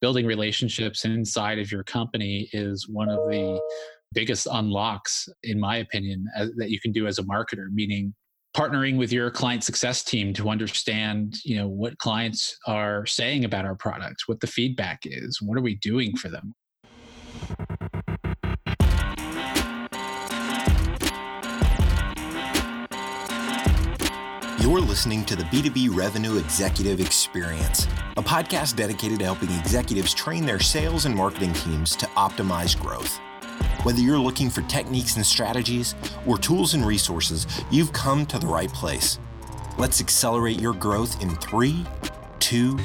building relationships inside of your company is one of the biggest unlocks, in my opinion, as, that you can do as a marketer, meaning partnering with your client success team to understand you know what clients are saying about our products what the feedback is what are we doing for them listening to the B2B Revenue Executive Experience, a podcast dedicated to helping executives train their sales and marketing teams to optimize growth. Whether you're looking for techniques and strategies or tools and resources, you've come to the right place. Let's accelerate your growth in three, two,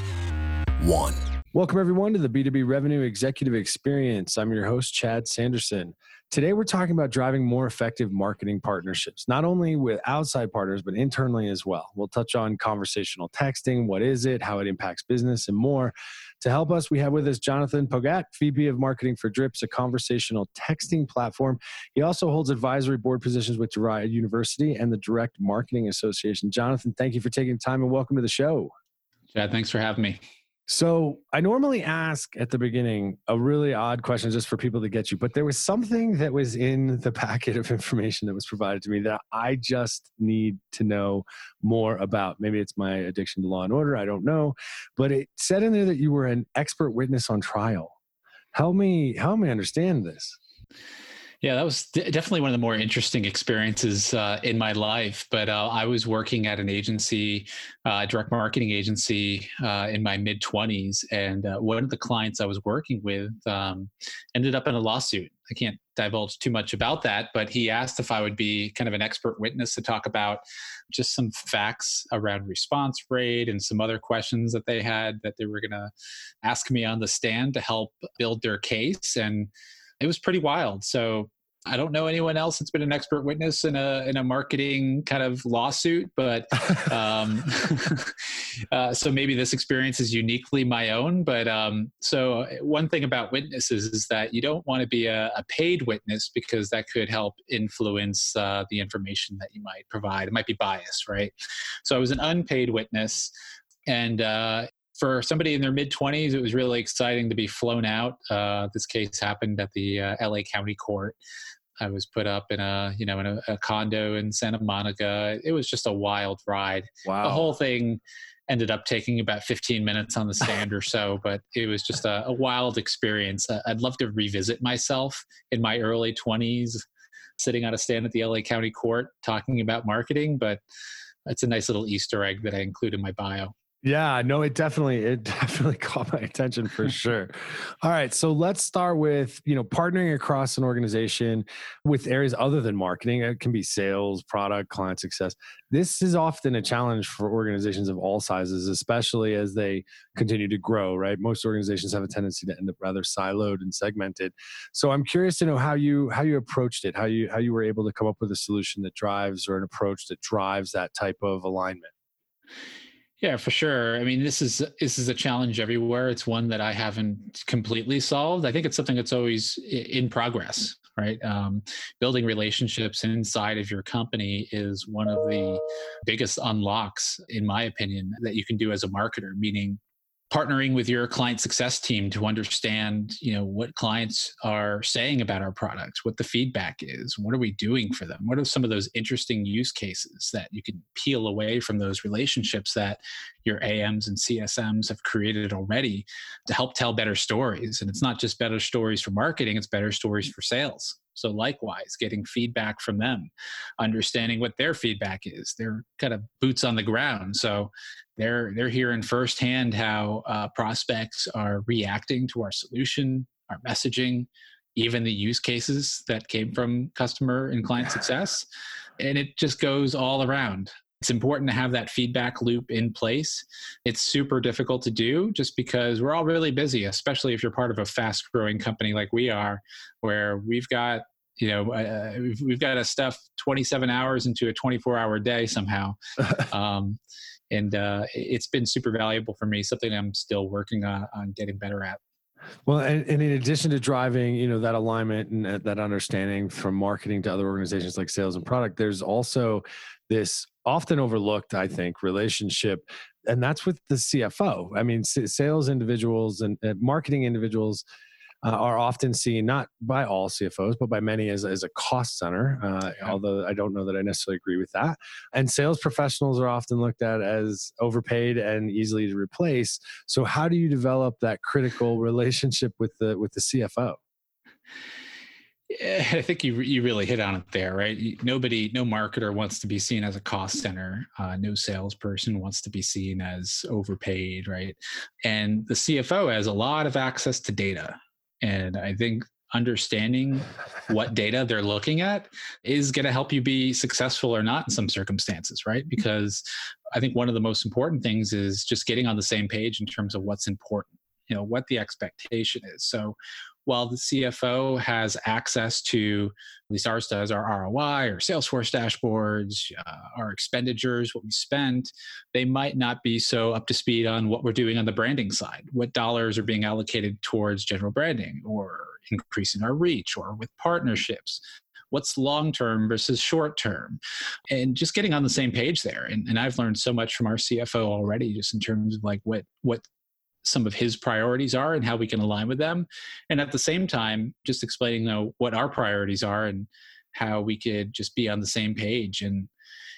one. Welcome, everyone, to the B2B Revenue Executive Experience. I'm your host, Chad Sanderson. Today, we're talking about driving more effective marketing partnerships, not only with outside partners, but internally as well. We'll touch on conversational texting what is it, how it impacts business, and more. To help us, we have with us Jonathan Pogact, VP of Marketing for Drips, a conversational texting platform. He also holds advisory board positions with DeRide University and the Direct Marketing Association. Jonathan, thank you for taking time and welcome to the show. Chad, thanks for having me. So I normally ask at the beginning a really odd question just for people to get you, but there was something that was in the packet of information that was provided to me that I just need to know more about. Maybe it's my addiction to law and order. I don't know. But it said in there that you were an expert witness on trial. Help me, help me understand this. Yeah, that was definitely one of the more interesting experiences uh, in my life. But uh, I was working at an agency, uh, direct marketing agency, uh, in my mid 20s. And uh, one of the clients I was working with um, ended up in a lawsuit. I can't divulge too much about that, but he asked if I would be kind of an expert witness to talk about just some facts around response rate and some other questions that they had that they were going to ask me on the stand to help build their case. And it was pretty wild. So I don't know anyone else that's been an expert witness in a in a marketing kind of lawsuit, but um, uh, so maybe this experience is uniquely my own. But um, so one thing about witnesses is that you don't want to be a, a paid witness because that could help influence uh, the information that you might provide. It might be biased, right? So I was an unpaid witness, and uh, for somebody in their mid 20s, it was really exciting to be flown out. Uh, this case happened at the uh, LA County Court. I was put up in a you know in a, a, condo in Santa Monica. It was just a wild ride. Wow. The whole thing ended up taking about 15 minutes on the stand or so, but it was just a, a wild experience. I'd love to revisit myself in my early 20s, sitting on a stand at the LA County Court talking about marketing. But it's a nice little Easter egg that I include in my bio. Yeah, no, it definitely it definitely caught my attention for sure. All right, so let's start with you know partnering across an organization with areas other than marketing. It can be sales, product, client success. This is often a challenge for organizations of all sizes, especially as they continue to grow. Right, most organizations have a tendency to end up rather siloed and segmented. So I'm curious to know how you how you approached it, how you how you were able to come up with a solution that drives or an approach that drives that type of alignment. Yeah, for sure. I mean, this is this is a challenge everywhere. It's one that I haven't completely solved. I think it's something that's always in progress, right? Um, building relationships inside of your company is one of the biggest unlocks, in my opinion, that you can do as a marketer. Meaning, partnering with your client success team to understand you know what clients are saying about our products what the feedback is what are we doing for them? What are some of those interesting use cases that you can peel away from those relationships that your ams and csms have created already to help tell better stories? And it's not just better stories for marketing it's better stories for sales so likewise, getting feedback from them, understanding what their feedback is. They're kind of boots on the ground, so they're they're hearing firsthand how uh, prospects are reacting to our solution, our messaging, even the use cases that came from customer and client success, and it just goes all around. It's important to have that feedback loop in place. It's super difficult to do just because we're all really busy, especially if you're part of a fast growing company like we are, where we've got you know uh, we've, we've got to stuff 27 hours into a 24 hour day somehow um, and uh, it's been super valuable for me something i'm still working on, on getting better at well, and, and, in addition to driving, you know, that alignment and that understanding from marketing to other organizations like sales and product, there's also this often overlooked, I think, relationship and that's with the CFO. I mean, sales individuals and uh, marketing individuals uh, are often seen not by all CFOs, but by many as, as a cost center. Uh, yeah. Although I don't know that I necessarily agree with that. And sales professionals are often looked at as overpaid and easily to replace. So, how do you develop that critical relationship with the with the CFO? I think you you really hit on it there, right? Nobody, no marketer wants to be seen as a cost center. Uh, no salesperson wants to be seen as overpaid, right? And the CFO has a lot of access to data, and I think understanding what data they're looking at is going to help you be successful or not in some circumstances, right? Mm-hmm. Because I think one of the most important things is just getting on the same page in terms of what's important, you know, what the expectation is. So while the CFO has access to, at least ours does, our ROI or Salesforce dashboards, uh, our expenditures, what we spend, they might not be so up to speed on what we're doing on the branding side, what dollars are being allocated towards general branding or increasing our reach or with partnerships. What's long term versus short term, and just getting on the same page there. And, and I've learned so much from our CFO already, just in terms of like what what some of his priorities are and how we can align with them. And at the same time just explaining though what our priorities are and how we could just be on the same page. And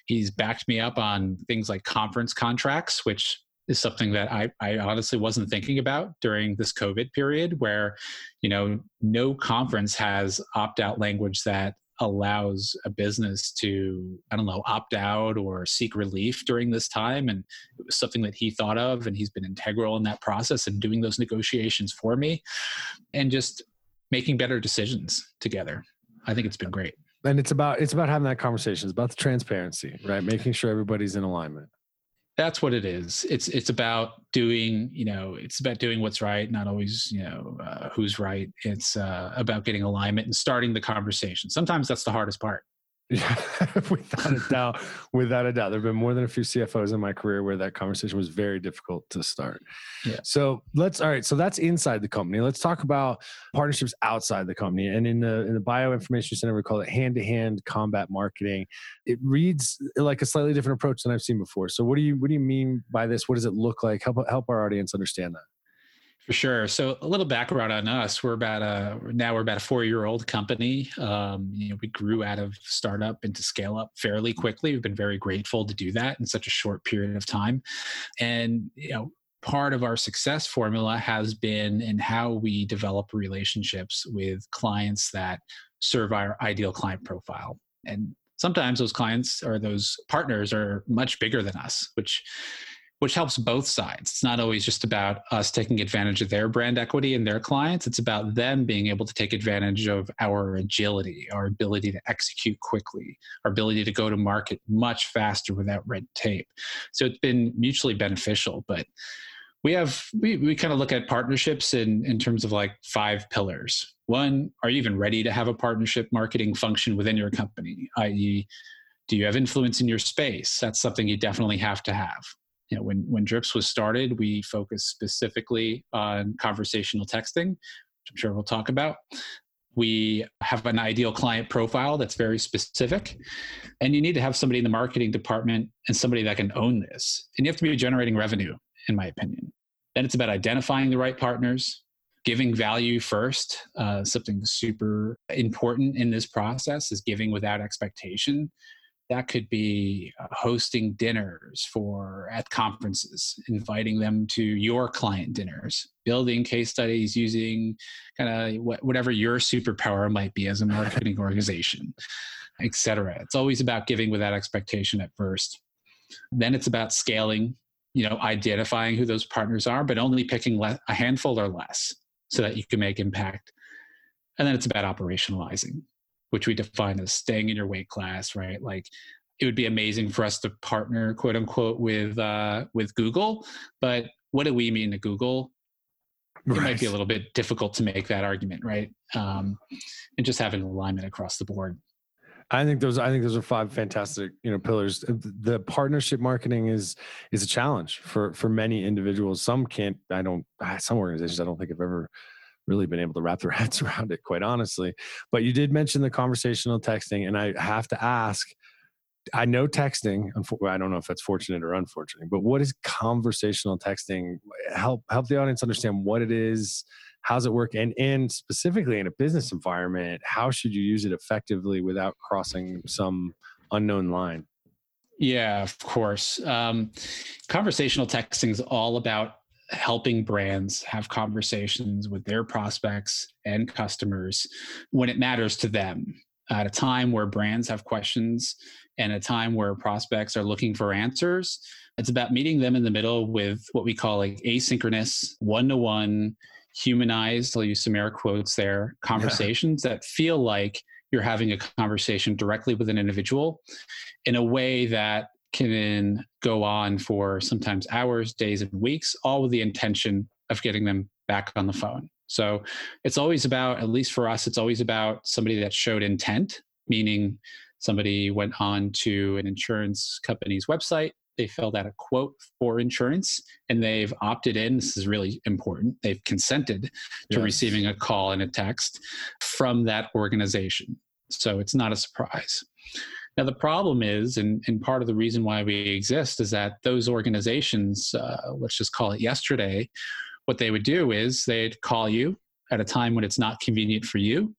he's backed me up on things like conference contracts which is something that I, I honestly wasn't thinking about during this covid period where you know no conference has opt out language that allows a business to i don't know opt out or seek relief during this time and it was something that he thought of and he's been integral in that process and doing those negotiations for me and just making better decisions together. I think it's been great. And it's about it's about having that conversation. It's about the transparency right? Making sure everybody's in alignment that's what it is. It's it's about doing you know it's about doing what's right not always you know uh, who's right. It's uh, about getting alignment and starting the conversation. Sometimes that's the hardest part yeah, without a doubt. Without a doubt. There have been more than a few CFOs in my career where that conversation was very difficult to start. Yeah. So let's all right. So that's inside the company. Let's talk about partnerships outside the company. And in the in the bioinformation center, we call it hand-to-hand combat marketing. It reads like a slightly different approach than I've seen before. So what do you what do you mean by this? What does it look like? Help help our audience understand that. For sure. So a little background on us: we're about a now we're about a four-year-old company. Um, you know, we grew out of startup into scale up fairly quickly. We've been very grateful to do that in such a short period of time, and you know, part of our success formula has been in how we develop relationships with clients that serve our ideal client profile. And sometimes those clients or those partners are much bigger than us, which which helps both sides. It's not always just about us taking advantage of their brand equity and their clients. It's about them being able to take advantage of our agility, our ability to execute quickly, our ability to go to market much faster without red tape. So it's been mutually beneficial. But we have we, we kind of look at partnerships in in terms of like five pillars. One, are you even ready to have a partnership marketing function within your company? I.e., do you have influence in your space? That's something you definitely have to have you know, when when Drips was started, we focused specifically on conversational texting, which I'm sure we'll talk about. We have an ideal client profile that's very specific, and you need to have somebody in the marketing department and somebody that can own this. And you have to be generating revenue, in my opinion. Then it's about identifying the right partners, giving value first. Uh, something super important in this process is giving without expectation that could be uh, hosting dinners for at conferences inviting them to your client dinners building case studies using kind of whatever your superpower might be as a marketing organization etc it's always about giving without expectation at first. Then it's about scaling you know identifying who those partners are but only picking le- a handful or less so that you can make impact. And then it's about operationalizing which we define as staying in your weight class, right? Like it would be amazing for us to partner, quote unquote, with uh, with Google. But what do we mean to Google? It might be a little bit difficult to make that argument, right? Um, and just having alignment across the board. I think those I think those are five fantastic you know pillars. The partnership marketing is is a challenge for for many individuals. Some can't. I don't. Some organizations I don't think have ever really been able to wrap their heads around it, quite honestly. But you did mention the conversational texting, and I have to ask I know texting. I don't know if that's fortunate or unfortunate, but what is conversational texting? Help help the audience understand what it is, how's it work, and and specifically in a business environment, how should you use it effectively without crossing some unknown line? Yeah, of course. Um, conversational texting is all about helping brands have conversations with their prospects and customers when it matters to them at a time where brands have questions and a time where prospects are looking for answers. It's about meeting them in the middle with what we call like asynchronous, one to one, humanized, I'll use some air quotes there, conversations that feel like you're having a conversation directly with an individual in a way that can go on for sometimes hours, days, and weeks, all with the intention of getting them back on the phone. So it's always about, at least for us, it's always about somebody that showed intent, meaning somebody went on to an insurance company's website, they filled out a quote for insurance, and they've opted in. This is really important. They've consented to yes. receiving a call and a text from that organization. So it's not a surprise. Now, the problem is, and, and part of the reason why we exist is that those organizations, uh, let's just call it yesterday, what they would do is they'd call you at a time when it's not convenient for you,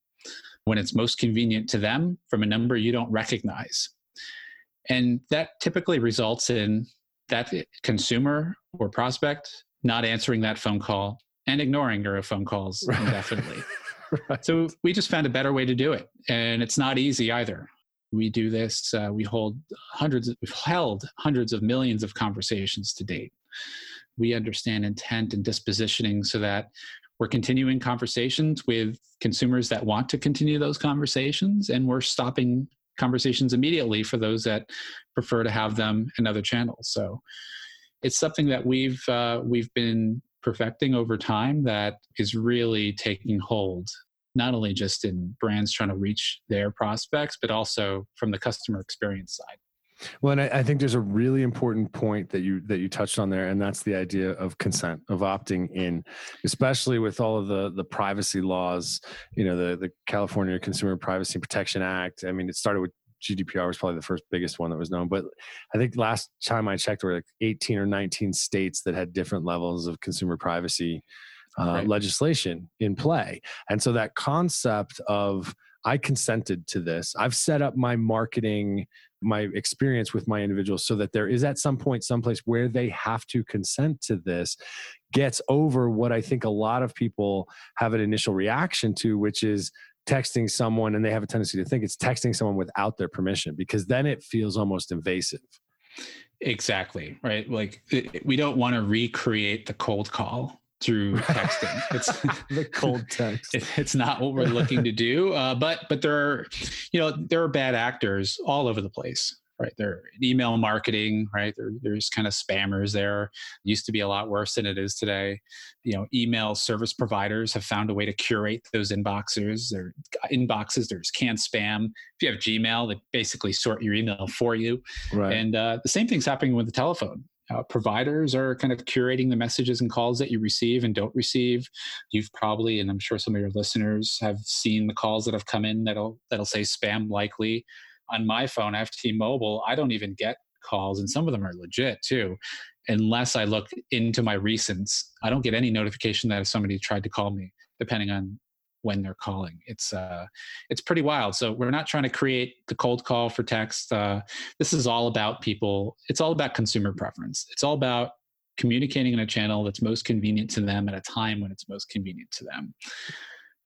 when it's most convenient to them from a number you don't recognize. And that typically results in that consumer or prospect not answering that phone call and ignoring your phone calls indefinitely. right. So we just found a better way to do it. And it's not easy either. We do this, uh, we hold hundreds, we've held hundreds of millions of conversations to date. We understand intent and dispositioning so that we're continuing conversations with consumers that want to continue those conversations, and we're stopping conversations immediately for those that prefer to have them in other channels. So it's something that we've uh, we've been perfecting over time that is really taking hold not only just in brands trying to reach their prospects, but also from the customer experience side. Well, and I, I, think there's a really important point that you that you touched on there, and that's the idea of consent, of opting in, especially with all of the the privacy laws. You know, the the California Consumer Privacy Protection Act. I mean, it started with GDPR was probably the first biggest one that was known, but I think last time I checked, there were like 18 or 19 states that had different levels of consumer privacy uh, right. legislation in play. And so that concept of I consented to this. I've set up my marketing, my experience with my individuals so that there is at some point, someplace where they have to consent to this gets over what I think a lot of people have an initial reaction to, which is texting someone and they have a tendency to think it's texting someone without their permission because then it feels almost invasive. Exactly. Right. Like we don't want to recreate the cold call through texting. It's the cold text. It, it's not what we're looking to do. Uh, but but there are, you know, there are bad actors all over the place. Right, there email marketing. Right, there, there's kind of spammers there. It used to be a lot worse than it is today. You know, email service providers have found a way to curate those inboxes. There inboxes. There's CAN-SPAM. If you have Gmail, they basically sort your email for you. Right. And uh, the same thing's happening with the telephone uh, providers are kind of curating the messages and calls that you receive and don't receive. You've probably, and I'm sure some of your listeners have seen the calls that have come in that'll that'll say spam likely. On my phone, I have T-Mobile. I don't even get calls, and some of them are legit too. Unless I look into my recents, I don't get any notification that if somebody tried to call me, depending on when they're calling. It's uh, it's pretty wild. So we're not trying to create the cold call for text. Uh, this is all about people. It's all about consumer preference. It's all about communicating in a channel that's most convenient to them at a time when it's most convenient to them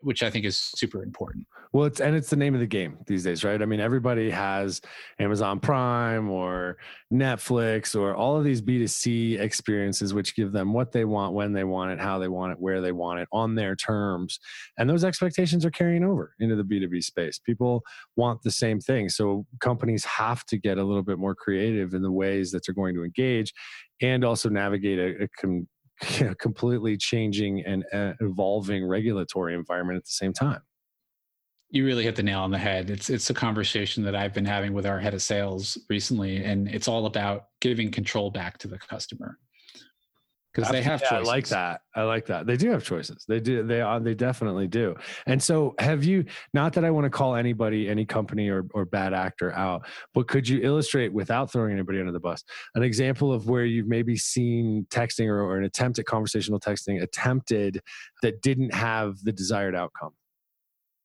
which I think is super important. Well, it's and it's the name of the game these days, right? I mean, everybody has Amazon Prime or Netflix or all of these B2C experiences which give them what they want, when they want it, how they want it, where they want it on their terms. And those expectations are carrying over into the B2B space. People want the same thing. So companies have to get a little bit more creative in the ways that they're going to engage and also navigate a, a you know, completely changing and uh, evolving regulatory environment at the same time. You really hit the nail on the head. It's it's a conversation that I've been having with our head of sales recently, and it's all about giving control back to the customer. Because they have yeah, choices. I like that. I like that. They do have choices. They do. They are. They definitely do. And so, have you? Not that I want to call anybody, any company, or or bad actor out, but could you illustrate without throwing anybody under the bus an example of where you've maybe seen texting or, or an attempt at conversational texting attempted that didn't have the desired outcome?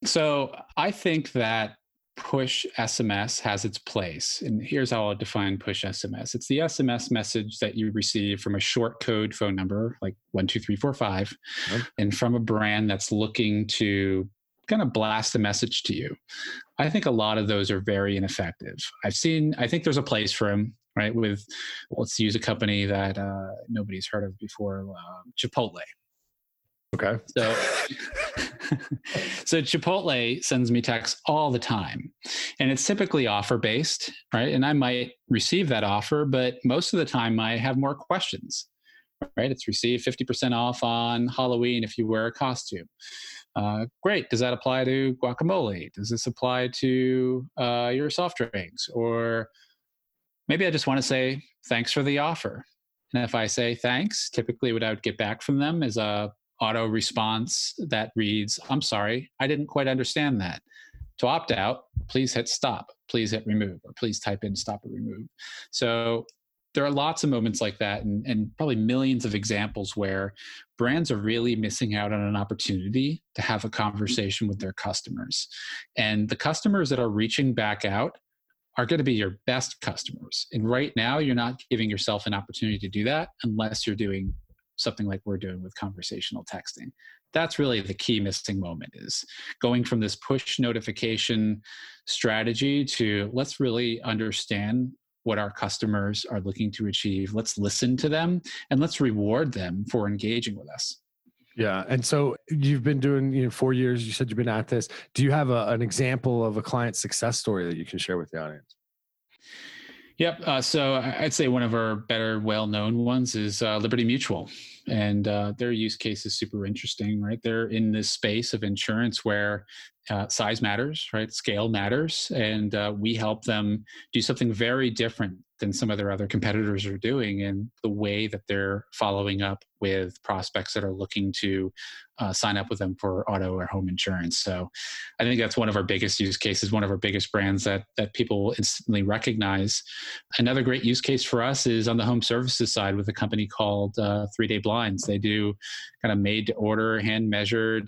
So I think that push SMS has its place. And here's how I'll define push SMS it's the SMS message that you receive from a short code phone number like 12345 yep. and from a brand that's looking to kind of blast a message to you. I think a lot of those are very ineffective. I've seen, I think there's a place for them, right? With, let's use a company that uh, nobody's heard of before, uh, Chipotle. Okay. So, so Chipotle sends me texts all the time, and it's typically offer based, right? And I might receive that offer, but most of the time I have more questions, right? It's receive 50% off on Halloween if you wear a costume. Uh, great. Does that apply to guacamole? Does this apply to uh, your soft drinks? Or maybe I just want to say thanks for the offer. And if I say thanks, typically what I would get back from them is a auto response that reads, I'm sorry, I didn't quite understand that. To opt out, please hit stop, please hit remove, or please type in stop or remove. So there are lots of moments like that and, and probably millions of examples where brands are really missing out on an opportunity to have a conversation with their customers. And the customers that are reaching back out are going to be your best customers. And right now, you're not giving yourself an opportunity to do that unless you're doing something like we're doing with conversational texting that's really the key missing moment is going from this push notification strategy to let's really understand what our customers are looking to achieve let's listen to them and let's reward them for engaging with us yeah. And so you've been doing, you know, four years, you said you've been at this. Do you have a, an example of a client success story that you can share with the audience? Yep. Uh, so I'd say one of our better, well-known ones is uh, Liberty Mutual, and uh, their use case is super interesting. Right, they're in this space of insurance where uh, size matters, right? Scale matters, and uh, we help them do something very different than some of their other competitors are doing and the way that they're following up with prospects that are looking to uh, sign up with them for auto or home insurance. So, I think that's one of our biggest use cases, one of our biggest brands that that people will instantly recognize. Another great use case for us is on the home services side with a company called uh, Three Day Blinds. They do kind of made to order, hand measured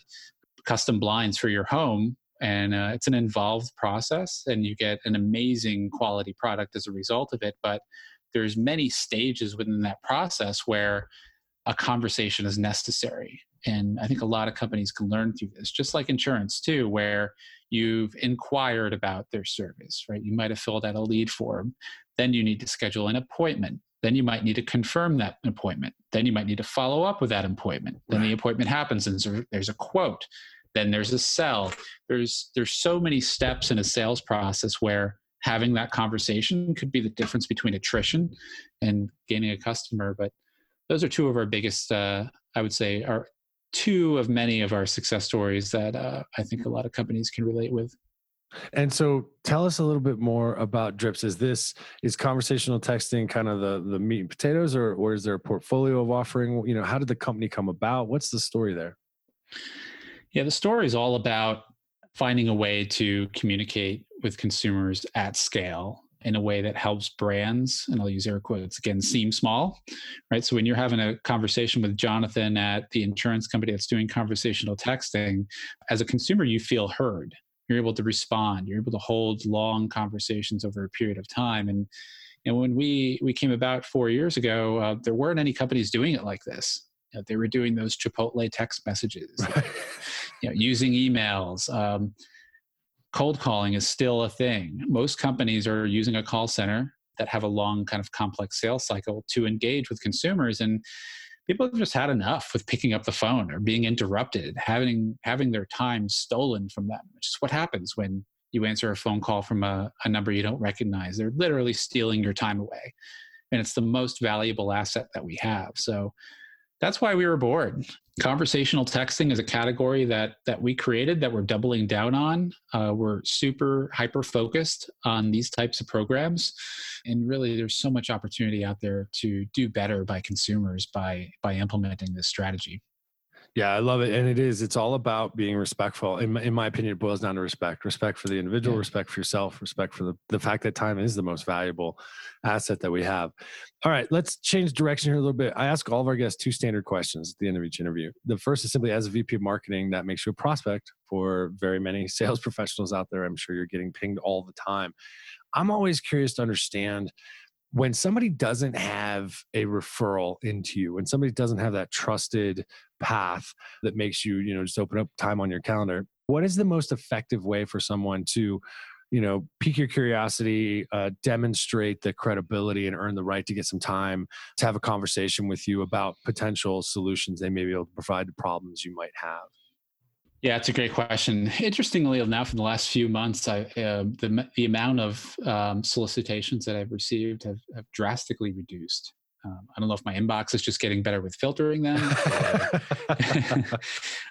custom blinds for your home and uh, it's an involved process and you get an amazing quality product as a result of it but there's many stages within that process where a conversation is necessary and i think a lot of companies can learn through this just like insurance too where you've inquired about their service right you might have filled out a lead form then you need to schedule an appointment then you might need to confirm that appointment then you might need to follow up with that appointment then right. the appointment happens and there's a quote then there's a sell. There's there's so many steps in a sales process where having that conversation could be the difference between attrition and gaining a customer but those are two of our biggest uh, i would say are two of many of our success stories that uh, i think a lot of companies can relate with. And so tell us a little bit more about drips. Is this is conversational texting kind of the the meat and potatoes or or is there a portfolio of offering? You know how did the company come about? What's the story there yeah, the story is all about finding a way to communicate with consumers at scale in a way that helps brands, and I'll use air quotes again, seem small, right? So when you're having a conversation with Jonathan at the insurance company that's doing conversational texting, as a consumer, you feel heard. You're able to respond. You're able to hold long conversations over a period of time. And and when we we came about four years ago, uh, there weren't any companies doing it like this. You know, they were doing those Chipotle text messages, right. You know, using emails. Um, cold calling is still a thing. Most companies are using a call center that have a long, kind of complex sales cycle to engage with consumers, and people have just had enough with picking up the phone or being interrupted, having having their time stolen from them, which is what happens when you answer a phone call from a, a number you don't recognize. They're literally stealing your time away, and it's the most valuable asset that we have. So That's why we were bored. Conversational texting is a category that that we created that we're doubling down on. Uh, we're super hyper focused on these types of programs, and really, there's so much opportunity out there to do better by consumers by by implementing this strategy. Yeah, I love it. And it is, it's all about being respectful. In my, in my opinion, it boils down to respect respect for the individual, yeah. respect for yourself, respect for the, the fact that time is the most valuable asset that we have. All right, let's change direction here a little bit. I ask all of our guests two standard questions at the end of each interview. The first is simply as a VP of marketing, that makes you a prospect for very many sales professionals out there. I'm sure you're getting pinged all the time. I'm always curious to understand when somebody doesn't have a referral into you when somebody doesn't have that trusted path that makes you you know just open up time on your calendar what is the most effective way for someone to you know pique your curiosity uh, demonstrate the credibility and earn the right to get some time to have a conversation with you about potential solutions they may be able to provide to problems you might have yeah, it's a great question. Interestingly enough, in the last few months, I, uh, the the amount of um, solicitations that I've received have, have drastically reduced. Um, I don't know if my inbox is just getting better with filtering them. uh,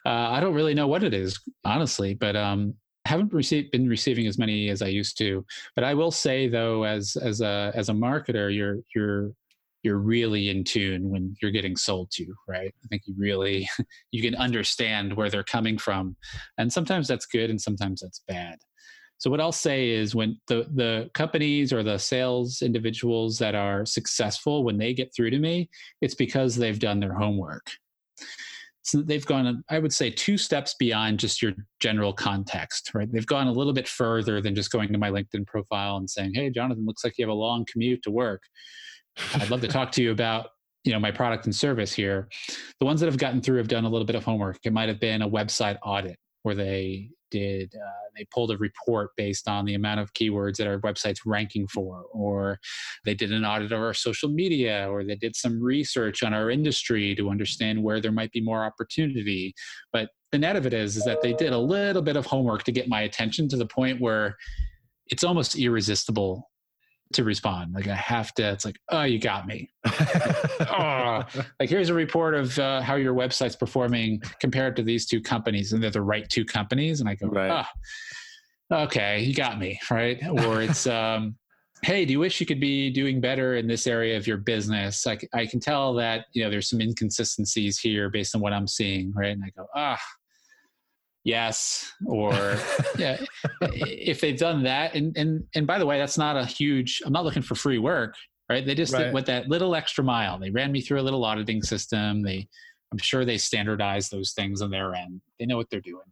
I don't really know what it is, honestly, but um, I haven't received been receiving as many as I used to. But I will say, though, as as a as a marketer, you're you're you're really in tune when you're getting sold to right? I think you really you can understand where they're coming from and sometimes that's good and sometimes that's bad. So what i'll say is when the the companies or the sales individuals that are successful when they get through to me it's because they've done their homework. So they've gone i would say two steps beyond just your general context right? They've gone a little bit further than just going to my linkedin profile and saying hey jonathan looks like you have a long commute to work I'd love to talk to you about you know my product and service here. The ones that have gotten through have done a little bit of homework. It might have been a website audit where they did uh, they pulled a report based on the amount of keywords that our website's ranking for or they did an audit of our social media or they did some research on our industry to understand where there might be more opportunity but the net of it is is that they did a little bit of homework to get my attention to the point where it's almost irresistible to respond. Like I have to. It's like, oh, you got me. oh, like here's a report of uh, how your website's performing compared to these two companies, and they're the right two companies. And I go, right. oh, okay, you got me, right? Or it's, um, hey, do you wish you could be doing better in this area of your business? Like I can tell that you know there's some inconsistencies here based on what I'm seeing, right? And I go, ah, yes or yeah if they've done that and and and by the way that's not a huge i'm not looking for free work right? They just right. went that little extra mile. They ran me through a little auditing system. They i'm sure they standardize those things on their end. They know what they're doing.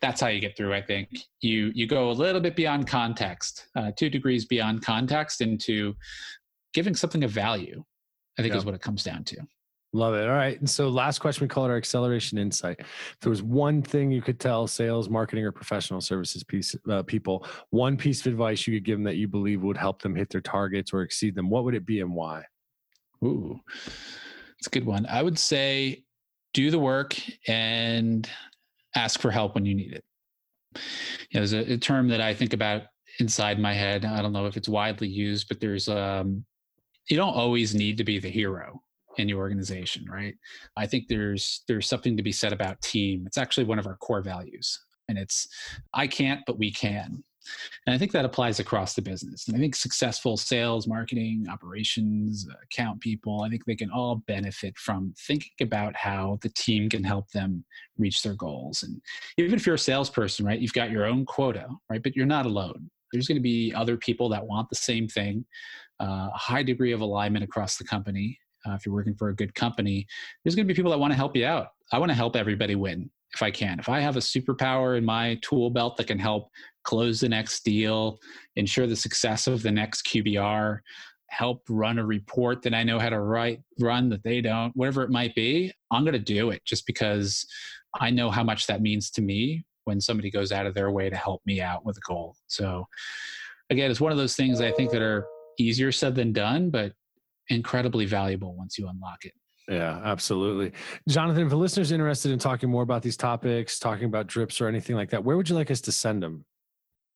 That's how you get through i think. You you go a little bit beyond context uh, two degrees beyond context into giving something of value i think yep. is what it comes down to Love it. All right. And so, last question, we call it our acceleration insight. If there was one thing you could tell sales, marketing, or professional services piece, uh, people, one piece of advice you could give them that you believe would help them hit their targets or exceed them, what would it be and why? Ooh, it's a good one. I would say do the work and ask for help when you need it. You know, there's a, a term that I think about inside my head. I don't know if it's widely used, but there's um, you don't always need to be the hero in your organization right? I think there's there's something to be said about team. It's actually one of our core values and it's i can't but we can. And i think that applies across the business. And i think successful sales marketing operations account people i think they can all benefit from thinking about how the team can help them reach their goals. And even if you're a salesperson right you've got your own quota right but you're not alone. There's going to be other people that want the same thing uh, high degree of alignment across the company uh, if you're working for a good company, there's going to be people that want to help you out. I want to help everybody win if I can. If I have a superpower in my tool belt that can help close the next deal, ensure the success of the next QBR, help run a report that I know how to write, run that they don't, whatever it might be, I'm going to do it just because I know how much that means to me when somebody goes out of their way to help me out with a goal. So again, it's one of those things I think that are easier said than done, but incredibly valuable once you unlock it. Yeah, absolutely. Jonathan, if a listener's interested in talking more about these topics, talking about drips or anything like that, where would you like us to send them?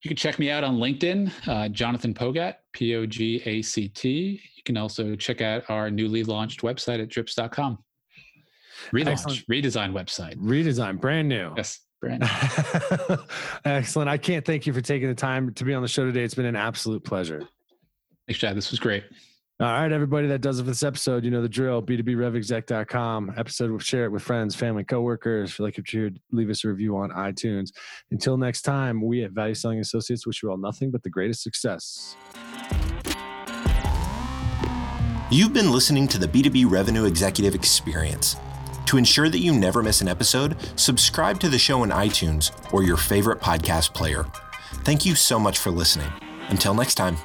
You can check me out on LinkedIn, uh, Jonathan Pogact, P O G A C T. You can also check out our newly launched website at drips.com. Relaunch, Excellent. redesign website. Redesign, brand new. Yes, brand. new. Excellent. I can't thank you for taking the time to be on the show today. It's been an absolute pleasure. Thanks, Chad. This was great. All right, everybody, that does it for this episode. You know the drill. B2BRevExec.com. Episode, share it with friends, family, coworkers. If you like heard, leave us a review on iTunes. Until next time, we at Value Selling Associates wish you all nothing but the greatest success. You've been listening to the B2B Revenue Executive Experience. To ensure that you never miss an episode, subscribe to the show in iTunes or your favorite podcast player. Thank you so much for listening. Until next time.